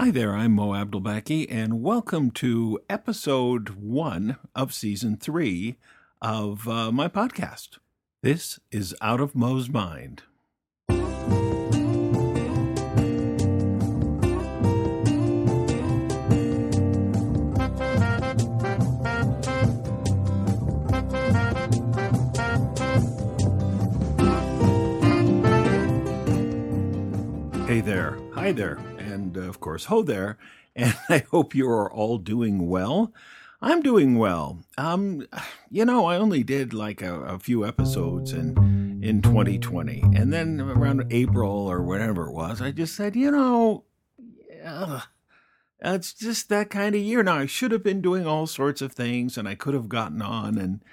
Hi there, I'm Mo Abdelbaki, and welcome to episode one of season three of uh, my podcast. This is Out of Mo's Mind. Hey there. Hi there. Of course, ho there. And I hope you are all doing well. I'm doing well. Um, you know, I only did like a, a few episodes in in 2020, and then around April or whatever it was, I just said, you know, it's just that kind of year. Now I should have been doing all sorts of things, and I could have gotten on, and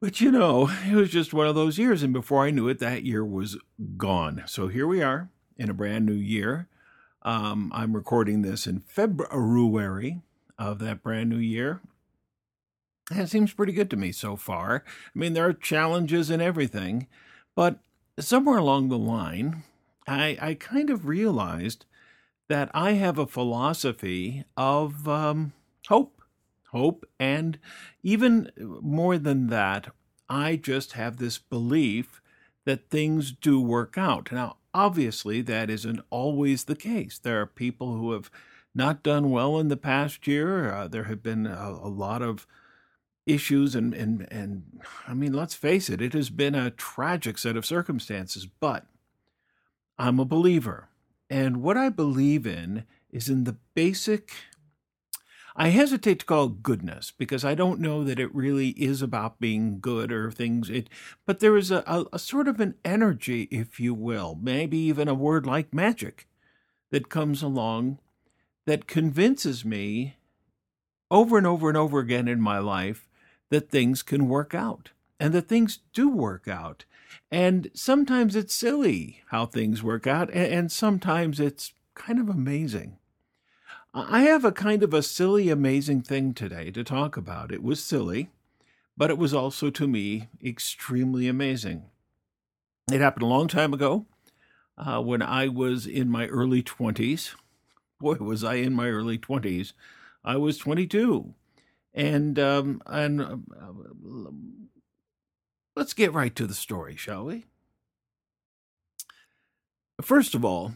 but you know, it was just one of those years, and before I knew it, that year was gone. So here we are in a brand new year. Um, I'm recording this in February of that brand new year. It seems pretty good to me so far. I mean, there are challenges and everything, but somewhere along the line, I, I kind of realized that I have a philosophy of um, hope. Hope. And even more than that, I just have this belief that things do work out. Now, Obviously, that isn't always the case. There are people who have not done well in the past year. Uh, there have been a, a lot of issues, and, and, and I mean, let's face it, it has been a tragic set of circumstances, but I'm a believer. And what I believe in is in the basic I hesitate to call goodness because I don't know that it really is about being good or things. It, but there is a, a, a sort of an energy, if you will, maybe even a word like magic, that comes along that convinces me over and over and over again in my life that things can work out and that things do work out. And sometimes it's silly how things work out, and sometimes it's kind of amazing. I have a kind of a silly, amazing thing today to talk about. It was silly, but it was also to me extremely amazing. It happened a long time ago uh, when I was in my early 20s. Boy, was I in my early 20s. I was 22. And, um, and uh, let's get right to the story, shall we? First of all,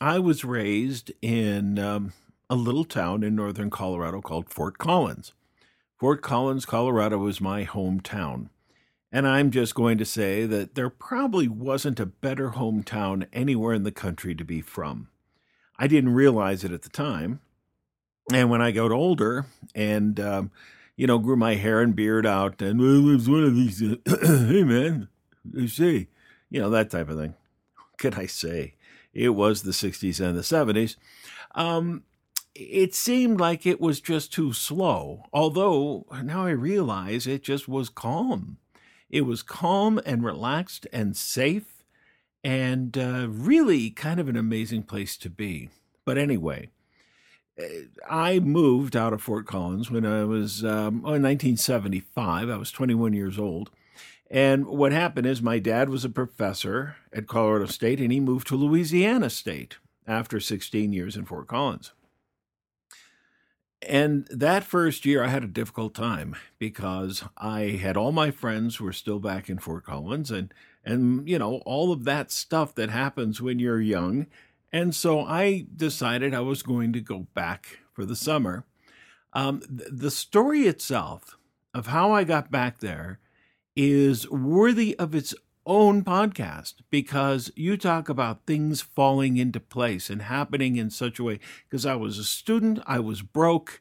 I was raised in um, a little town in northern Colorado called Fort Collins. Fort Collins, Colorado is my hometown. And I'm just going to say that there probably wasn't a better hometown anywhere in the country to be from. I didn't realize it at the time. And when I got older and, um, you know, grew my hair and beard out and well, was one of these, uh, hey man, you see, you know, that type of thing. What can I say? It was the 60s and the 70s. Um, it seemed like it was just too slow, although now I realize it just was calm. It was calm and relaxed and safe and uh, really kind of an amazing place to be. But anyway, eh, I moved out of Fort Collins when I was um, in 1975. I was 21 years old. And what happened is my dad was a professor at Colorado State and he moved to Louisiana State after 16 years in Fort Collins. And that first year, I had a difficult time because I had all my friends were still back in Fort Collins, and and you know all of that stuff that happens when you're young. And so I decided I was going to go back for the summer. Um, the story itself of how I got back there is worthy of its own podcast because you talk about things falling into place and happening in such a way. Because I was a student, I was broke,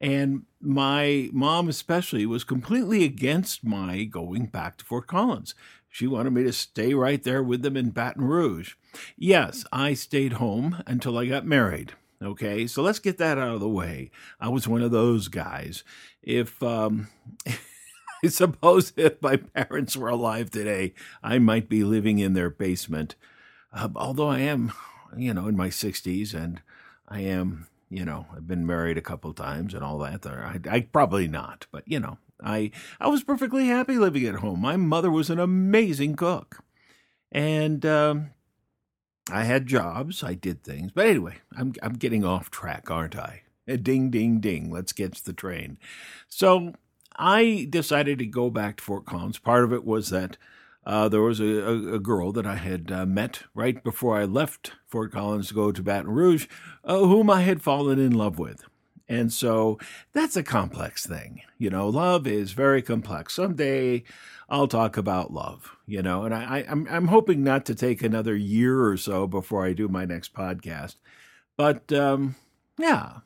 and my mom, especially, was completely against my going back to Fort Collins. She wanted me to stay right there with them in Baton Rouge. Yes, I stayed home until I got married. Okay, so let's get that out of the way. I was one of those guys. If um, I suppose if my parents were alive today, I might be living in their basement. Uh, although I am, you know, in my 60s and I am, you know, I've been married a couple times and all that. I, I probably not, but you know, I I was perfectly happy living at home. My mother was an amazing cook, and um, I had jobs, I did things. But anyway, I'm I'm getting off track, aren't I? Ding ding ding. Let's get to the train. So I decided to go back to Fort Collins. Part of it was that uh, there was a, a, girl that I had uh, met right before I left Fort Collins to go to Baton Rouge, uh, whom I had fallen in love with. And so that's a complex thing. You know, love is very complex. Someday I'll talk about love, you know, and I, I'm, I'm hoping not to take another year or so before I do my next podcast. But um, yeah,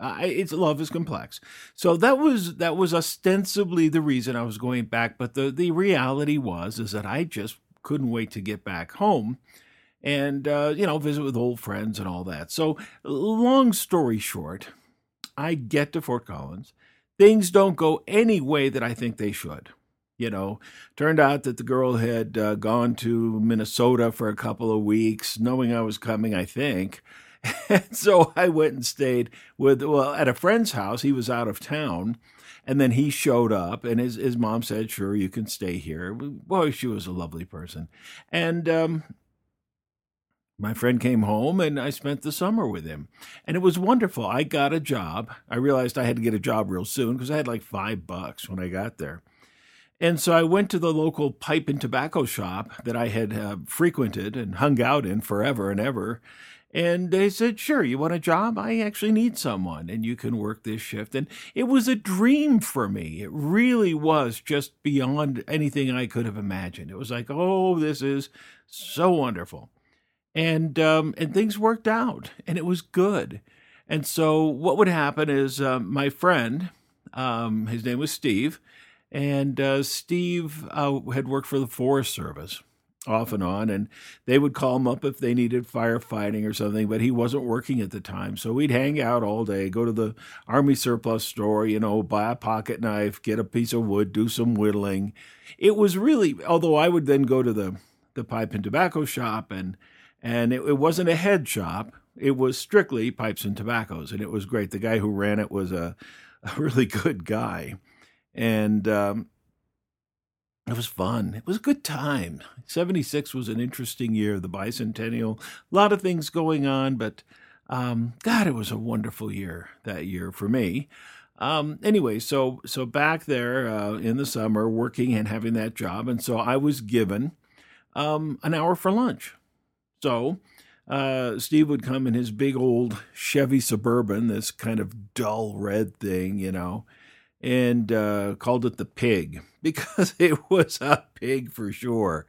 It's love is complex. So that was that was ostensibly the reason I was going back. But the, the reality was is that I just couldn't wait to get back home and uh, you know visit with old friends and all that. So long story short, I get to Fort Collins. Things don't go any way that I think they should. You know, turned out that the girl had uh, gone to Minnesota for a couple of weeks, knowing I was coming, I think. And so I went and stayed with, well, at a friend's house. He was out of town. And then he showed up, and his, his mom said, Sure, you can stay here. Boy, she was a lovely person. And um, my friend came home and I spent the summer with him. And it was wonderful. I got a job. I realized I had to get a job real soon because I had like five bucks when I got there. And so I went to the local pipe and tobacco shop that I had uh, frequented and hung out in forever and ever. And they said, Sure, you want a job? I actually need someone, and you can work this shift. And it was a dream for me. It really was just beyond anything I could have imagined. It was like, Oh, this is so wonderful and um, and things worked out, and it was good. And so what would happen is uh, my friend, um, his name was Steve, and uh, Steve uh, had worked for the Forest Service off and on, and they would call him up if they needed firefighting or something, but he wasn't working at the time. So we'd hang out all day, go to the Army surplus store, you know, buy a pocket knife, get a piece of wood, do some whittling. It was really, although I would then go to the, the pipe and tobacco shop and and it, it, wasn't a head shop. It was strictly pipes and tobaccos, and it was great. The guy who ran it was a, a really good guy, and um, it was fun. It was a good time. Seventy six was an interesting year, the bicentennial. A lot of things going on, but um, God, it was a wonderful year that year for me. Um, anyway, so so back there uh, in the summer, working and having that job, and so I was given um, an hour for lunch. So uh, Steve would come in his big old Chevy Suburban, this kind of dull red thing, you know, and uh, called it the pig because it was a pig for sure.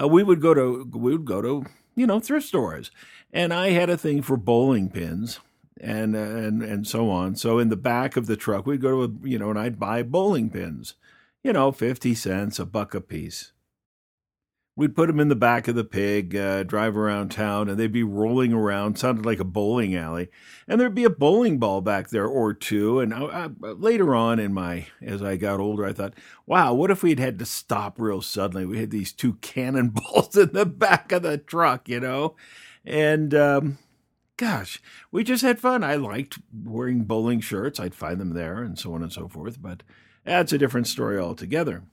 Uh, we would go to we would go to you know thrift stores, and I had a thing for bowling pins and and and so on. So in the back of the truck, we'd go to a, you know, and I'd buy bowling pins, you know, fifty cents, a buck a piece. We'd put them in the back of the pig, uh, drive around town, and they'd be rolling around. Sounded like a bowling alley, and there'd be a bowling ball back there or two. And I, I, later on in my, as I got older, I thought, wow, what if we'd had to stop real suddenly? We had these two cannonballs in the back of the truck, you know, and um, gosh, we just had fun. I liked wearing bowling shirts. I'd find them there, and so on and so forth. But that's a different story altogether.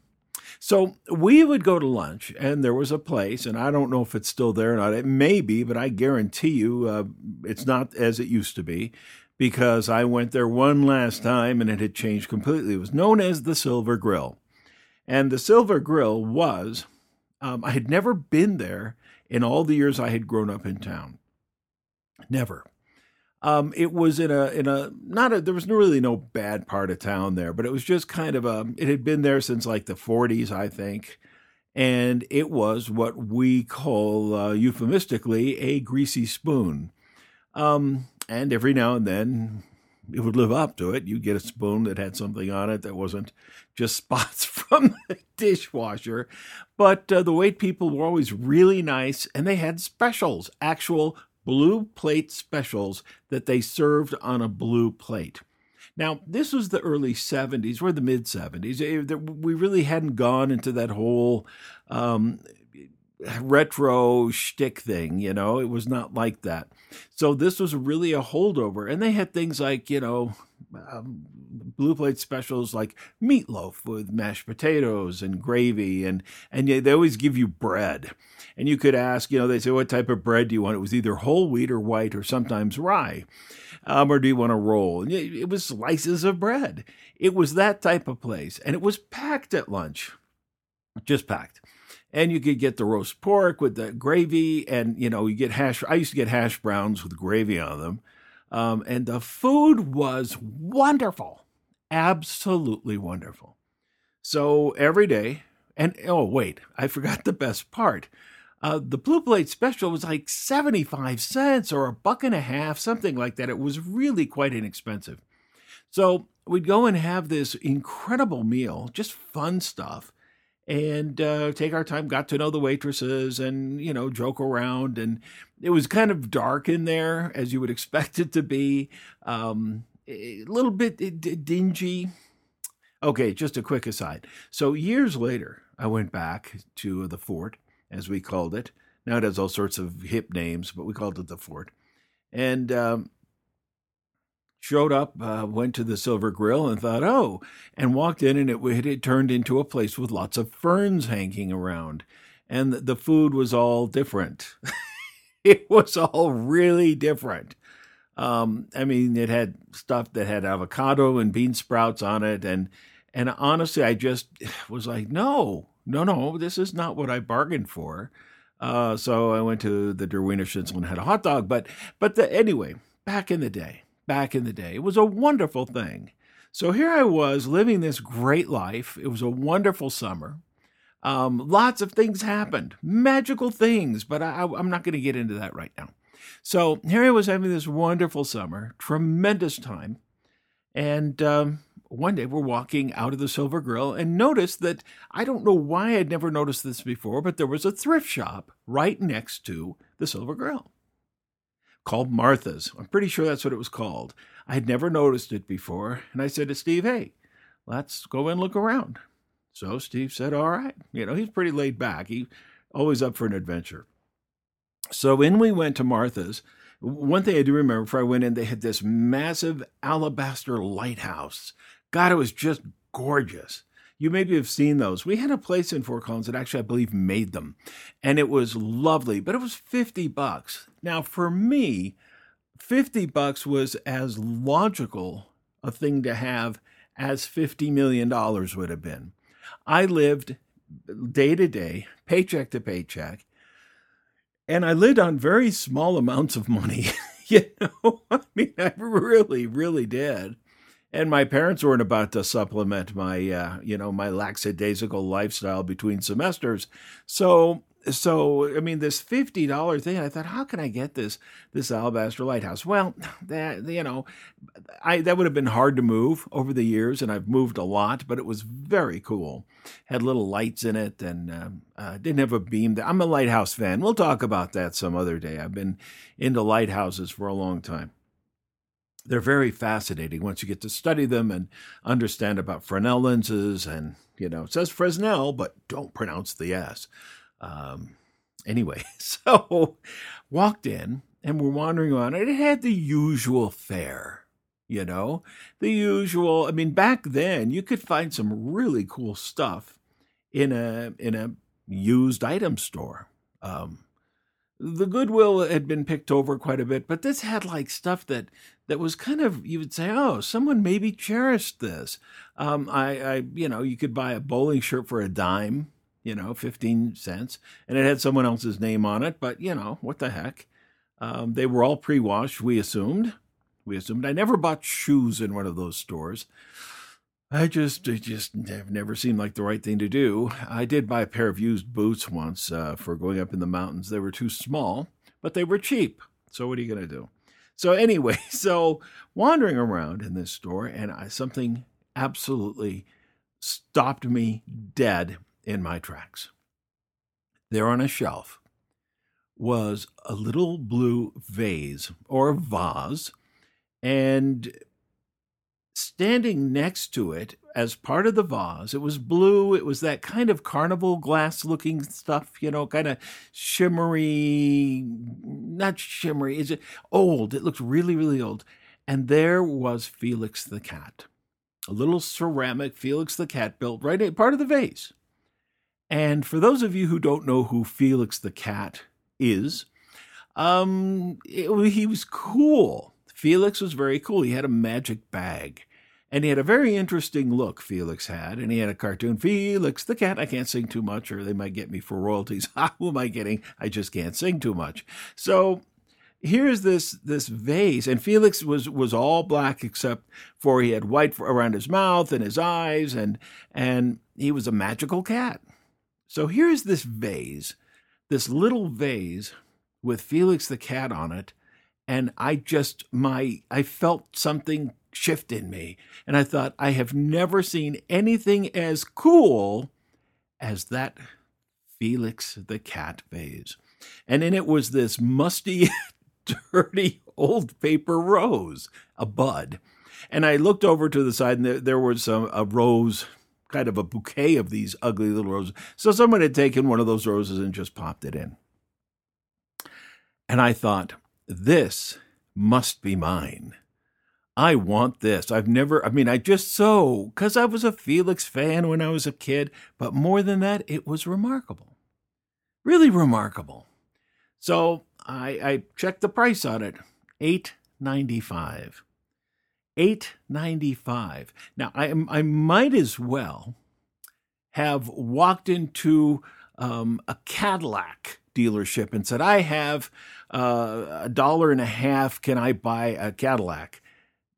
So we would go to lunch, and there was a place, and I don't know if it's still there or not. It may be, but I guarantee you uh, it's not as it used to be because I went there one last time and it had changed completely. It was known as the Silver Grill. And the Silver Grill was, um, I had never been there in all the years I had grown up in town. Never. Um, it was in a in a not a there was really no bad part of town there, but it was just kind of a it had been there since like the 40s, I think, and it was what we call uh, euphemistically a greasy spoon. Um, and every now and then it would live up to it. You'd get a spoon that had something on it that wasn't just spots from the dishwasher. But uh, the wait people were always really nice, and they had specials, actual blue plate specials that they served on a blue plate. Now, this was the early 70s or the mid 70s. Eh, we really hadn't gone into that whole um, retro shtick thing, you know, it was not like that. So this was really a holdover. And they had things like, you know, um, blue plate specials like meatloaf with mashed potatoes and gravy, and and they always give you bread. And you could ask, you know, they say, what type of bread do you want? It was either whole wheat or white, or sometimes rye. Um, or do you want a roll? And it was slices of bread. It was that type of place, and it was packed at lunch, just packed and you could get the roast pork with the gravy, and you know you get hash. I used to get hash browns with gravy on them, um, and the food was wonderful, absolutely wonderful. So every day, and oh wait, I forgot the best part. Uh, the blue plate special was like 75 cents or a buck and a half, something like that. It was really quite inexpensive. So we'd go and have this incredible meal, just fun stuff and uh, take our time. Got to know the waitresses and you know joke around, and it was kind of dark in there as you would expect it to be. Um, a little bit dingy. Okay, just a quick aside. So years later, I went back to the fort, as we called it. Now it has all sorts of hip names, but we called it the fort. And um, showed up, uh, went to the Silver Grill and thought, oh, and walked in, and it, it, turned into a place with lots of ferns hanging around. And the, food was all different. it was all really different. Um, I mean, it had stuff that had avocado and bean sprouts on it. And, and honestly, I just was like, no, no, no, this is not what I bargained for. Uh, so I went to the Der Wienerschnitzel and had a hot dog. But, but the, anyway, back in the day, back in the day. It was a wonderful thing. So here I was living this great life. It was a wonderful summer. Um, lots of things happened, magical things, but I, am not going to get into that right now. So here I was having this wonderful summer, tremendous time. And um, one day we're walking out of the Silver Grill and noticed that I don't know why I'd never noticed this before, but there was a thrift shop right next to the Silver Grill called Martha's. I'm pretty sure that's what it was called. I had never noticed it before, and I said to Steve, "Hey, let's go and look around." So Steve said, "All right." You know, he's pretty laid back. He always up for an adventure. So in we went to Martha's. One thing I do remember before I went in, they had this massive alabaster lighthouse. God, it was just gorgeous. You maybe have seen those. We had a place in Fort Collins that actually, I believe, made them, and it was lovely, but it was 50 bucks. Now, for me, 50 bucks was as logical a thing to have as $50 million would have been. I lived day to day, paycheck to paycheck, and I lived on very small amounts of money. you know, I mean, I really, really did and my parents weren't about to supplement my uh, you know my lackadaisical lifestyle between semesters so so i mean this $50 thing i thought how can i get this this alabaster lighthouse well that you know i that would have been hard to move over the years and i've moved a lot but it was very cool had little lights in it and um, uh, didn't have a beam i'm a lighthouse fan we'll talk about that some other day i've been into lighthouses for a long time they're very fascinating once you get to study them and understand about Fresnel lenses. And, you know, it says Fresnel, but don't pronounce the S. Um, anyway, so walked in and we're wandering around, it had the usual fare, you know, the usual. I mean, back then you could find some really cool stuff in a in a used item store. Um, the Goodwill had been picked over quite a bit, but this had like stuff that that was kind of you would say, oh, someone maybe cherished this. Um, I, I, you know, you could buy a bowling shirt for a dime, you know, fifteen cents, and it had someone else's name on it. But you know, what the heck? Um, they were all pre-washed. We assumed. We assumed. I never bought shoes in one of those stores. I just, just have never seemed like the right thing to do. I did buy a pair of used boots once uh, for going up in the mountains. They were too small, but they were cheap. So what are you going to do? So anyway, so wandering around in this store, and I, something absolutely stopped me dead in my tracks. There on a shelf was a little blue vase or vase, and standing next to it as part of the vase. It was blue. It was that kind of carnival glass looking stuff, you know, kind of shimmery, not shimmery. Is it old? It looked really, really old. And there was Felix the cat, a little ceramic Felix the cat built right in part of the vase. And for those of you who don't know who Felix the cat is, um, it, he was cool. Felix was very cool. He had a magic bag. And he had a very interesting look, Felix had. And he had a cartoon, Felix the cat. I can't sing too much, or they might get me for royalties. Who am I getting? I just can't sing too much. So here's this this vase, and Felix was was all black except for he had white around his mouth and his eyes, and and he was a magical cat. So here's this vase, this little vase with Felix the cat on it, and I just my I felt something shift in me. And I thought, I have never seen anything as cool as that Felix the cat vase. And in it was this musty, dirty old paper rose, a bud. And I looked over to the side, and there, there was some, a rose, kind of a bouquet of these ugly little roses. So someone had taken one of those roses and just popped it in. And I thought, this must be mine. I want this. I've never, I mean, I just so, because I was a Felix fan when I was a kid, but more than that, it was remarkable. Really remarkable. So I, I checked the price on it eight ninety five. Eight ninety five. Now I I might as well have walked into um, a Cadillac dealership and said, "I have uh, a dollar and a half. Can I buy a Cadillac?"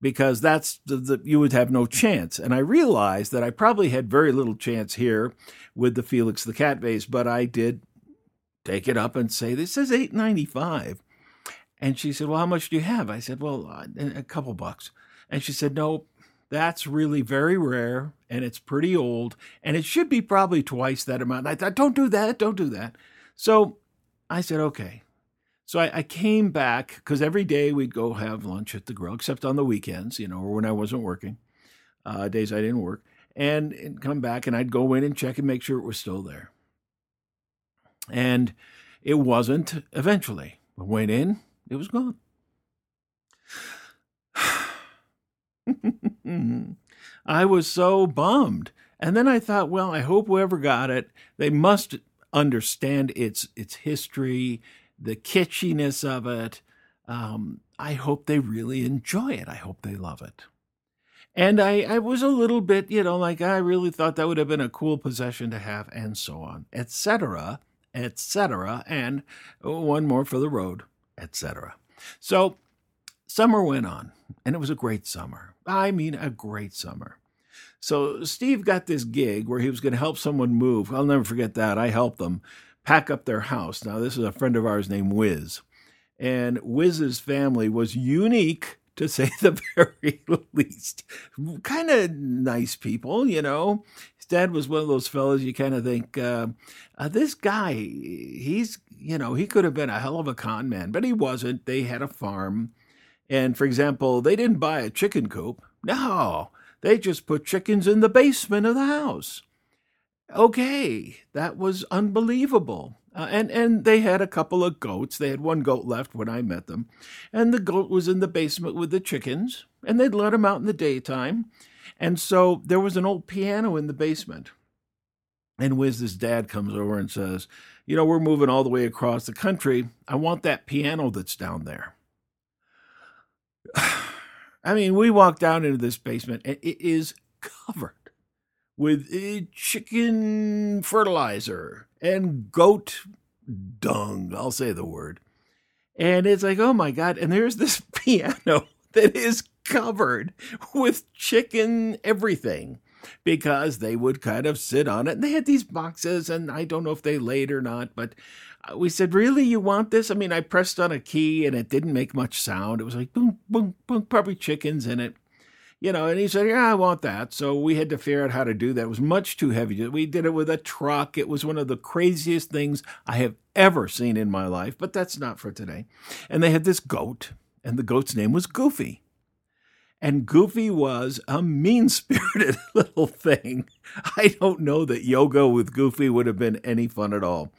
because that's the, the, you would have no chance. And I realized that I probably had very little chance here with the Felix the Cat vase, but I did take it up and say, "This is eight ninety five. And she said, "Well, how much do you have?" I said, "Well, uh, a couple bucks." And she said, "No, that's really very rare, and it's pretty old, and it should be probably twice that amount." And I thought, "Don't do that, don't do that." So I said, "Okay." So I, I came back because every day we'd go have lunch at the grill, except on the weekends, you know, or when I wasn't working, uh, days I didn't work, and, and come back and I'd go in and check and make sure it was still there. And it wasn't eventually. I went in, it was gone. I was so bummed. And then I thought, well, I hope whoever got it, they must understand its its history, the kitschiness of it. Um, I hope they really enjoy it. I hope they love it. And I, I was a little bit, you know, like I really thought that would have been a cool possession to have, and so on, etc., etc., and one more for the road, etc. So summer went on, and it was a great summer. I mean, a great summer. So Steve got this gig where he was going to help someone move. I'll never forget that. I helped them pack up their house. Now, this is a friend of ours named Wiz. And Wiz's family was unique, to say the very least. Kind of nice people, you know. His dad was one of those fellows you kind of think, uh, uh, this guy, he's, you know, he could have been a hell of a con man, but he wasn't. They had a farm. And for example, they didn't buy a chicken coop. No, they just put chickens in the basement of the house okay, that was unbelievable. Uh, and and they had a couple of goats. They had one goat left when I met them, and the goat was in the basement with the chickens, and they'd let him out in the daytime. And so there was an old piano in the basement. And Wiz's dad comes over and says, "You know, we're moving all the way across the country. I want that piano that's down there." I mean, we walk down into this basement, and it is covered with eh, chicken fertilizer and goat dung. I'll say the word. And it's like, oh my God. And there's this piano that is covered with chicken everything because they would kind of sit on it. And they had these boxes, and I don't know if they laid or not, but we said, Really, you want this? I mean, I pressed on a key and it didn't make much sound. It was like boom, boom, boom, probably chickens in it you know, and he said, Yeah, I want that. So we had to figure out how to do that. It was much too heavy. We did it with a truck. It was one of the craziest things I have ever seen in my life, but that's not for today. And they had this goat, and the goat's name was Goofy. And Goofy was a mean spirited little thing. I don't know that yoga with Goofy would have been any fun at all.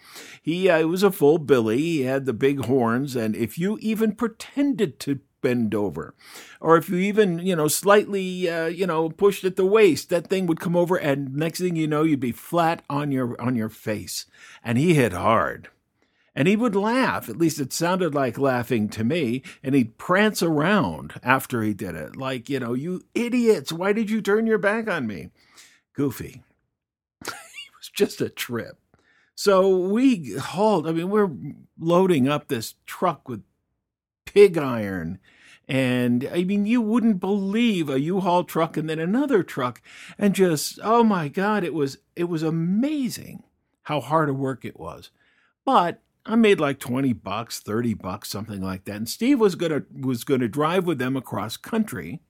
He uh, was a full Billy. He had the big horns. And if you even pretended to bend over. Or if you even, you know, slightly, uh, you know, pushed at the waist, that thing would come over, and next thing you know, you'd be flat on your on your face. And he hit hard. And he would laugh, at least it sounded like laughing to me, and he'd prance around after he did it, like, you know, you idiots, why did you turn your back on me? Goofy. it was just a trip. So we hauled, I mean, we're loading up this truck with pig iron. And I mean, you wouldn't believe a U-Haul truck and then another truck, and just oh my God, it was it was amazing how hard a work it was. But I made like 20 bucks, 30 bucks, something like that. And Steve was gonna was gonna drive with them across country,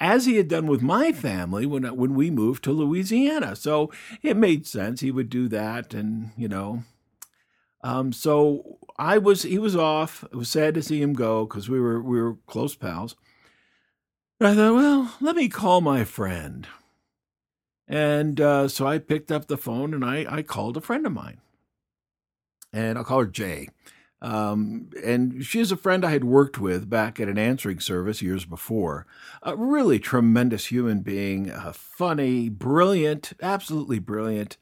as he had done with my family when when we moved to Louisiana. So it made sense he would do that, and you know. Um, so I was he was off. It was sad to see him go because we were we were close pals. But I thought, well, let me call my friend. And uh, so I picked up the phone and I, I called a friend of mine and I'll call her Jay. Um, and she's a friend I had worked with back at an answering service years before. A really tremendous human being, uh, funny, brilliant, absolutely brilliant,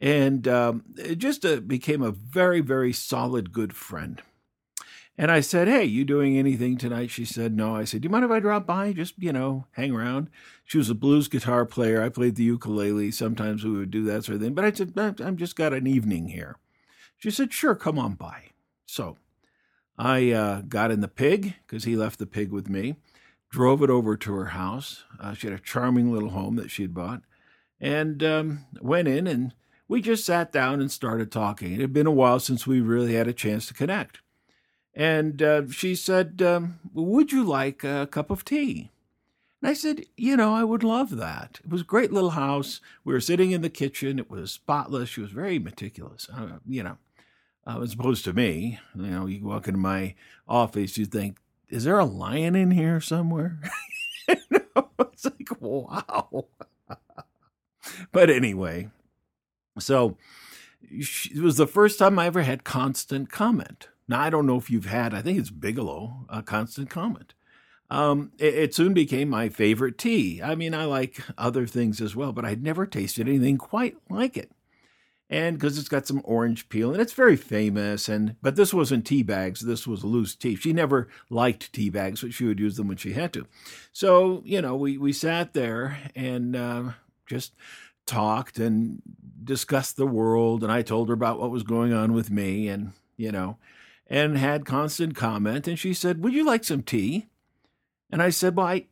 and um, just uh, became a very, very solid, good friend. And I said, Hey, you doing anything tonight? She said, No. I said, Do you mind if I drop by? Just, you know, hang around. She was a blues guitar player. I played the ukulele. Sometimes we would do that sort of thing. But I said, I've just got an evening here. She said, Sure, come on by. So I uh, got in the pig because he left the pig with me, drove it over to her house. Uh, she had a charming little home that she had bought, and um, went in and we just sat down and started talking. It had been a while since we really had a chance to connect. And uh, she said, um, Would you like a cup of tea? And I said, You know, I would love that. It was a great little house. We were sitting in the kitchen. It was spotless. She was very meticulous, uh, you know uh, as opposed to me. You know, you walk into my office, you think, is there a lion in here somewhere? you know, it's like, wow. but anyway, so it was the first time I ever had constant comment. Now, I don't know if you've had, I think it's Bigelow, a constant comment. Um, it, it, soon became my favorite tea. I mean, I like other things as well, but I'd never tasted anything quite like it and because it's got some orange peel and it's very famous and but this wasn't tea bags this was loose tea. She never liked tea bags but she would use them when she had to. So you know we we sat there and uh, just talked and discussed the world and i told her about what was going on with me and you know and had constant comment and she said would you like some tea? And i said well i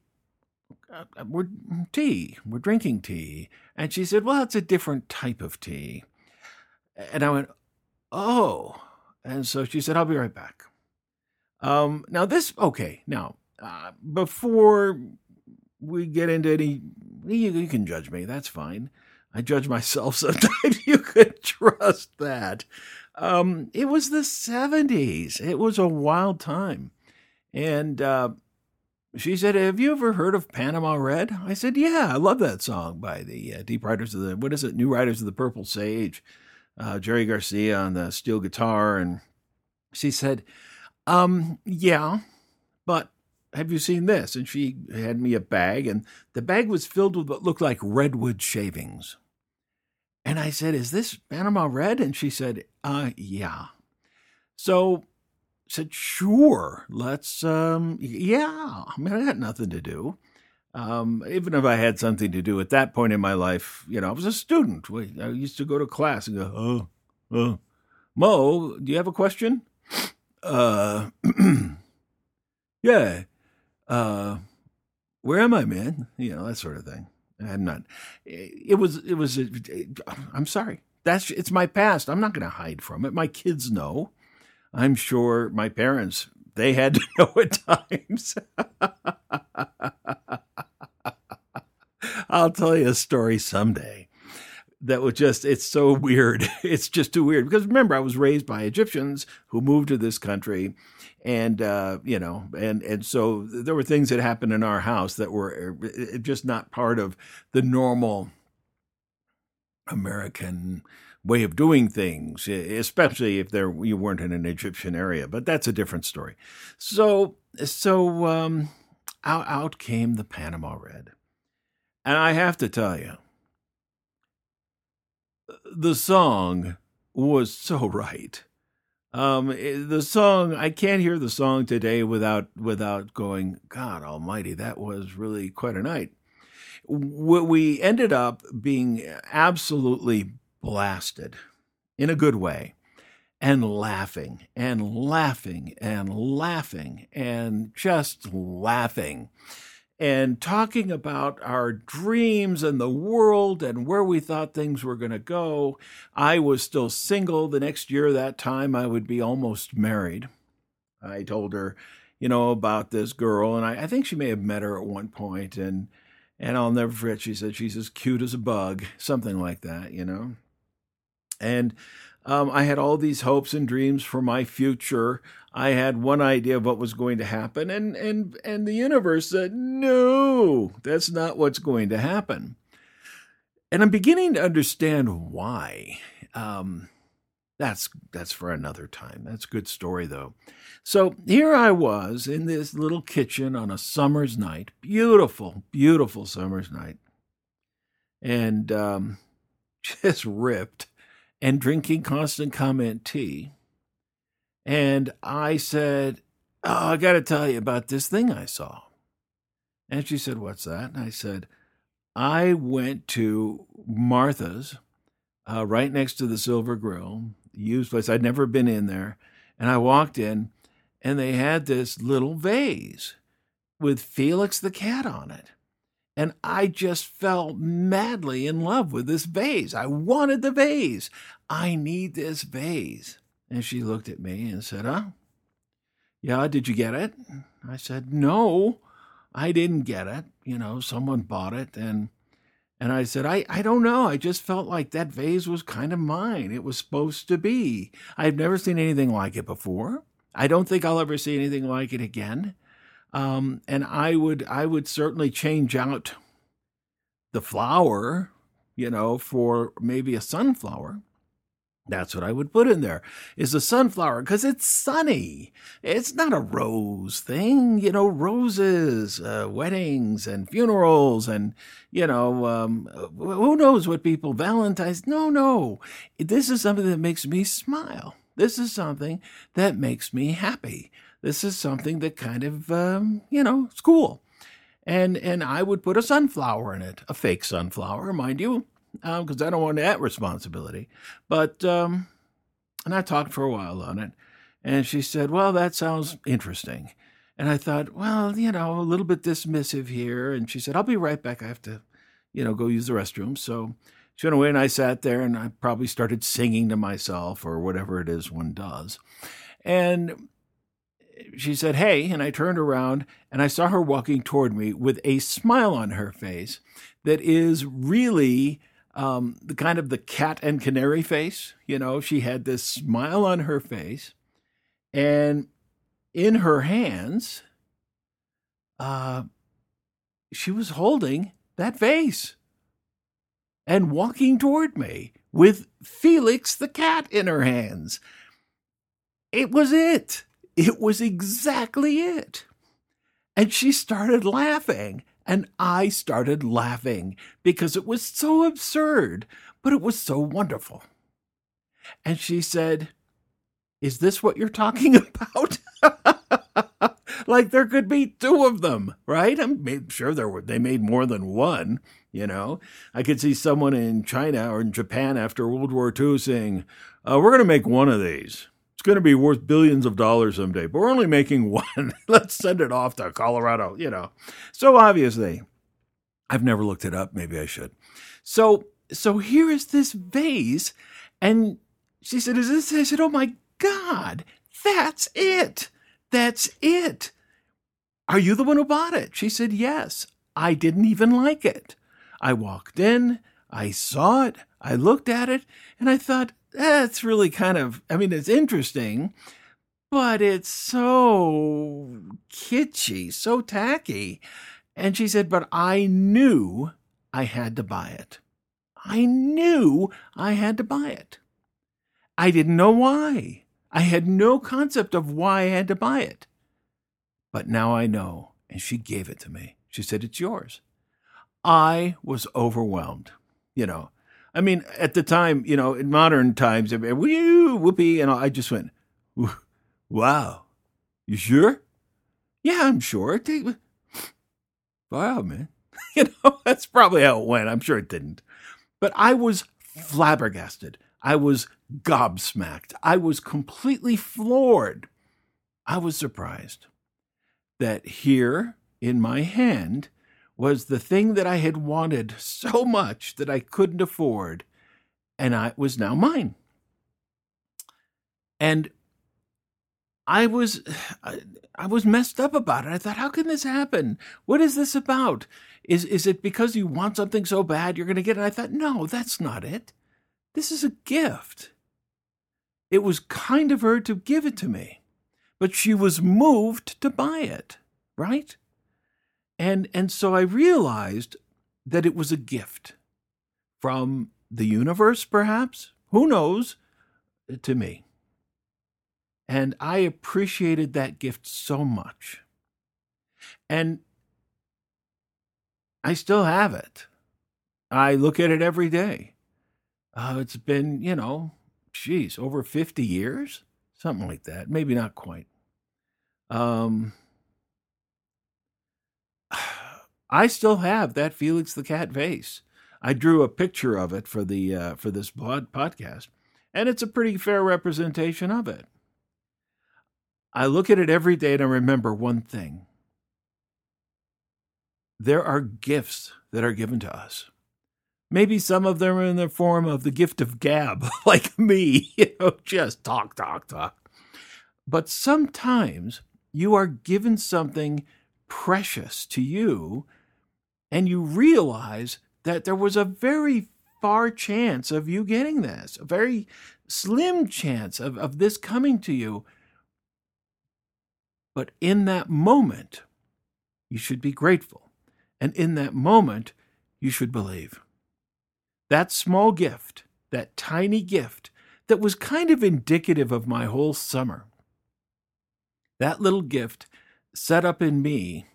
uh, we're tea we're drinking tea. And she said well it's a different type of tea and I went, oh. And so she said, I'll be right back. Um, now, this, okay, now, uh, before we get into any, you, you can judge me, that's fine. I judge myself sometimes. you could trust that. Um, it was the 70s. It was a wild time. And uh, she said, Have you ever heard of Panama Red? I said, Yeah, I love that song by the uh, Deep Riders of the, what is it, New Riders of the Purple Sage uh, Jerry Garcia on the steel guitar, and she said, um, "Yeah, but have you seen this?" And she had me a bag, and the bag was filled with what looked like redwood shavings. And I said, "Is this Panama Red?" And she said, "Uh, yeah." So I said, "Sure, let's um, yeah." I mean, I got nothing to do. Um, even if I had something to do at that point in my life, you know, I was a student. I used to go to class and go, oh, oh. Mo, do you have a question? Uh, yeah. Uh, where am I, man? You know, that sort of thing. I'm not. It was. It was. I'm sorry. That's. It's my past. I'm not going to hide from it. My kids know. I'm sure my parents. They had to know at times. I'll tell you a story someday that was just it's so weird it's just too weird because remember i was raised by egyptians who moved to this country and uh, you know and and so there were things that happened in our house that were uh, just not part of the normal american way of doing things, especially if there you weren't in an Egyptian area. But that's a different story. So so um, out out came the Panama Red, and I have to tell you, the song was so right. Um, the song I can't hear the song today without without going, God Almighty, that was really quite a night. We ended up being absolutely blasted in a good way and laughing and laughing and laughing and just laughing and talking about our dreams and the world and where we thought things were going to go. I was still single. The next year, that time, I would be almost married. I told her, you know, about this girl, and I, I think she may have met her at one point, and and I'll never forget. She said she's as cute as a bug, something like that, you know. And um, I had all these hopes and dreams for my future. I had one idea of what was going to happen, and and and the universe said, "No, that's not what's going to happen." And I'm beginning to understand why. Um, that's that's for another time. That's a good story though. So here I was in this little kitchen on a summer's night, beautiful, beautiful summer's night, and um, just ripped and drinking constant comment tea. And I said, Oh, I got to tell you about this thing I saw. And she said, What's that? And I said, I went to Martha's uh, right next to the Silver Grill, used place. I'd never been in there. And I walked in, and they had this little vase with Felix the cat on it. And I just fell madly in love with this vase. I wanted the vase. I need this vase. And she looked at me and said, Huh? Yeah, did you get it? I said, No, I didn't get it. You know, someone bought it. And and I said, I, I don't know. I just felt like that vase was kind of mine. It was supposed to be. I've never seen anything like it before. I don't think I'll ever see anything like it again. Um, and I would I would certainly change out the flower, you know, for maybe a sunflower. That's what I would put in there is a sunflower because it's sunny. It's not a rose thing, you know. Roses, uh, weddings, and funerals, and you know, um, who knows what people Valentine's. No, no, this is something that makes me smile. This is something that makes me happy. This is something that kind of, um, you know, it's cool. And, and I would put a sunflower in it, a fake sunflower, mind you, because um, I don't want that responsibility. But, um, and I talked for a while on it. And she said, Well, that sounds interesting. And I thought, Well, you know, a little bit dismissive here. And she said, I'll be right back. I have to, you know, go use the restroom. So she went away and I sat there and I probably started singing to myself or whatever it is one does. And she said, Hey, and I turned around and I saw her walking toward me with a smile on her face that is really um, the kind of the cat and canary face. You know, she had this smile on her face, and in her hands, uh, she was holding that vase and walking toward me with Felix the cat in her hands. It was it. It was exactly it. And she started laughing, and I started laughing because it was so absurd, but it was so wonderful. And she said, Is this what you're talking about? like there could be two of them, right? I'm sure there were, they made more than one. You know, I could see someone in China or in Japan after World War II saying, uh, "We're going to make one of these. It's going to be worth billions of dollars someday, but we're only making one. Let's send it off to Colorado." You know, so obviously, I've never looked it up. Maybe I should. So, so here is this vase, and she said, "Is this?" I said, "Oh my God, that's it." That's it. Are you the one who bought it? She said, Yes. I didn't even like it. I walked in, I saw it, I looked at it, and I thought, that's really kind of, I mean, it's interesting, but it's so kitschy, so tacky. And she said, But I knew I had to buy it. I knew I had to buy it. I didn't know why. I had no concept of why I had to buy it. But now I know, and she gave it to me. She said, It's yours. I was overwhelmed. You know, I mean, at the time, you know, in modern times, woo, whoopee, and I just went, wow, you sure? Yeah, I'm sure. Wow, man. you know, that's probably how it went. I'm sure it didn't. But I was flabbergasted. I was gobsmacked. I was completely floored. I was surprised that here in my hand was the thing that I had wanted so much that I couldn't afford, and I was now mine. And I was I was messed up about it. I thought, how can this happen? What is this about? Is is it because you want something so bad you're going to get it? I thought, no, that's not it. This is a gift. It was kind of her to give it to me, but she was moved to buy it, right? And and so I realized that it was a gift from the universe, perhaps. Who knows? To me. And I appreciated that gift so much. And I still have it. I look at it every day. Uh, it's been, you know, geez, over 50 years, something like that. Maybe not quite. Um, I still have that Felix the Cat vase. I drew a picture of it for the uh, for this pod- podcast, and it's a pretty fair representation of it. I look at it every day and I remember one thing. There are gifts that are given to us. Maybe some of them are in the form of the gift of gab, like me, you know, just talk, talk, talk. But sometimes you are given something precious to you, and you realize that there was a very far chance of you getting this, a very slim chance of, of this coming to you. But in that moment, you should be grateful. And in that moment, you should believe. That small gift, that tiny gift that was kind of indicative of my whole summer, that little gift set up in me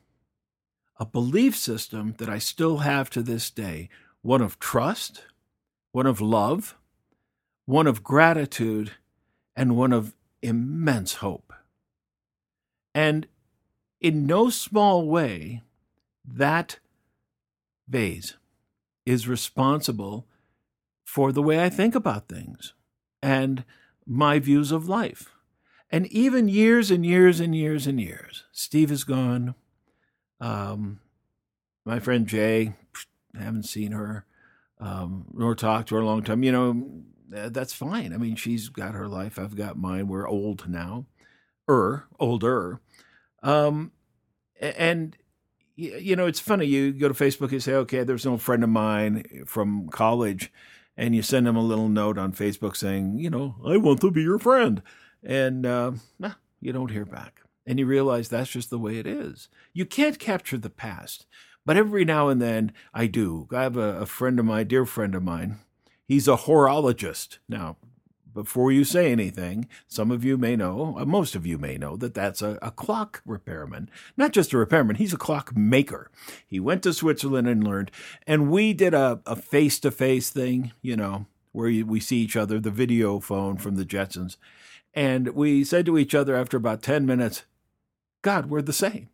a belief system that I still have to this day one of trust, one of love, one of gratitude, and one of immense hope. And in no small way, that vase is responsible for the way I think about things and my views of life. And even years and years and years and years, Steve is gone. Um, my friend Jay, haven't seen her um, nor talked to her a long time. You know, that's fine. I mean, she's got her life. I've got mine. We're old now, er, older. Um, and you know, it's funny. You go to Facebook and say, "Okay, there's an old friend of mine from college," and you send them a little note on Facebook saying, "You know, I want to be your friend," and uh, nah, you don't hear back, and you realize that's just the way it is. You can't capture the past, but every now and then I do. I have a, a friend of mine, dear friend of mine. He's a horologist. Now, before you say anything, some of you may know, uh, most of you may know, that that's a, a clock repairman. Not just a repairman, he's a clock maker. He went to Switzerland and learned. And we did a face to face thing, you know, where we see each other, the video phone from the Jetsons. And we said to each other after about 10 minutes, God, we're the same.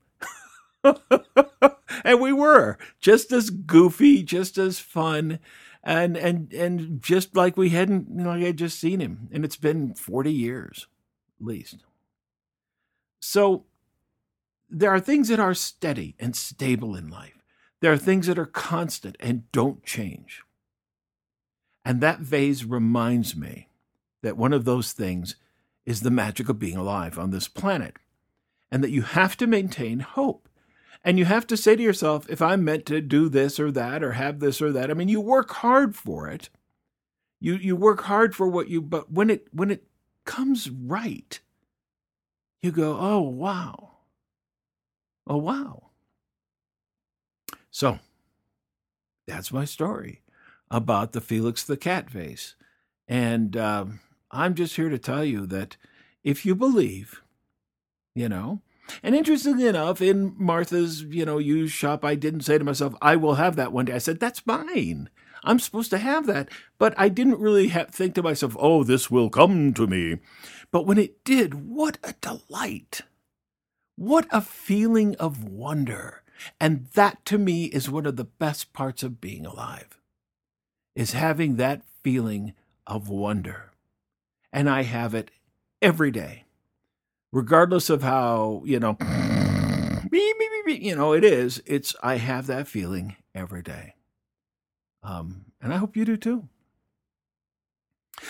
and we were just as goofy, just as fun and and and just like we hadn't, you know, I had just seen him, and it's been forty years, at least. So there are things that are steady and stable in life. There are things that are constant and don't change. And that vase reminds me that one of those things is the magic of being alive on this planet, and that you have to maintain hope. And you have to say to yourself, if I'm meant to do this or that or have this or that, I mean, you work hard for it. You you work hard for what you but when it when it comes right, you go, "Oh, wow. Oh, wow." So, that's my story. about the Felix the Cat vase. And um, I'm just here to tell you that if you believe, you know, and interestingly enough, in Martha's, you know, used shop, I didn't say to myself, I will have that one day. I said, that's mine. I'm supposed to have that. But I didn't really think to myself, oh, this will come to me. But when it did, what a delight. What a feeling of wonder. And that to me is one of the best parts of being alive, is having that feeling of wonder. And I have it every day regardless of how you know you know it is it's i have that feeling every day. Um, and i hope you do too.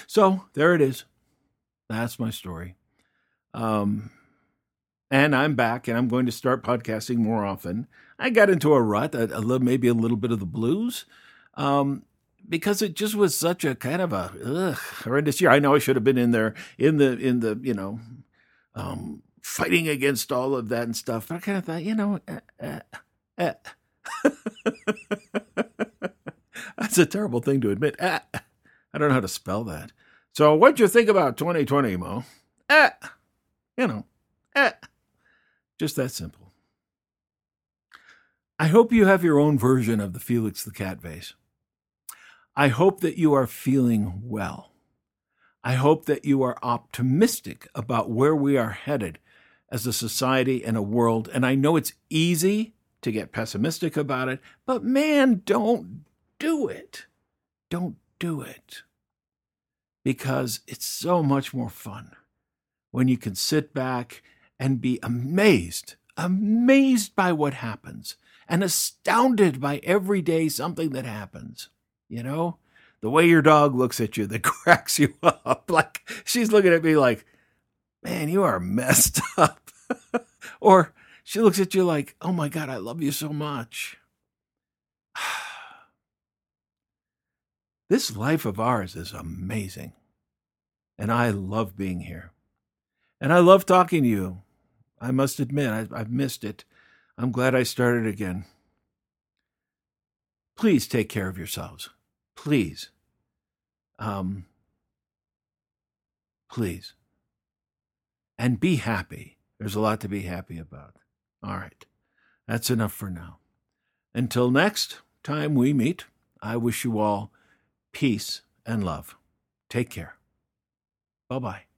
So there it is. That's my story. Um, and i'm back and i'm going to start podcasting more often. I got into a rut a, a little, maybe a little bit of the blues um, because it just was such a kind of a ugh, horrendous year. I know i should have been in there in the in the you know um, fighting against all of that and stuff. But I kind of thought, you know, uh, uh, uh. that's a terrible thing to admit. Uh, I don't know how to spell that. So, what'd you think about 2020, Mo? Uh, you know, uh, just that simple. I hope you have your own version of the Felix the Cat vase. I hope that you are feeling well. I hope that you are optimistic about where we are headed as a society and a world. And I know it's easy to get pessimistic about it, but man, don't do it. Don't do it. Because it's so much more fun when you can sit back and be amazed, amazed by what happens, and astounded by every day something that happens. You know? The way your dog looks at you that cracks you up. Like she's looking at me like, man, you are messed up. or she looks at you like, oh my God, I love you so much. this life of ours is amazing. And I love being here. And I love talking to you. I must admit, I, I've missed it. I'm glad I started again. Please take care of yourselves please, um, please, and be happy. There's a lot to be happy about. All right, that's enough for now. Until next time we meet, I wish you all peace and love. Take care. Bye bye.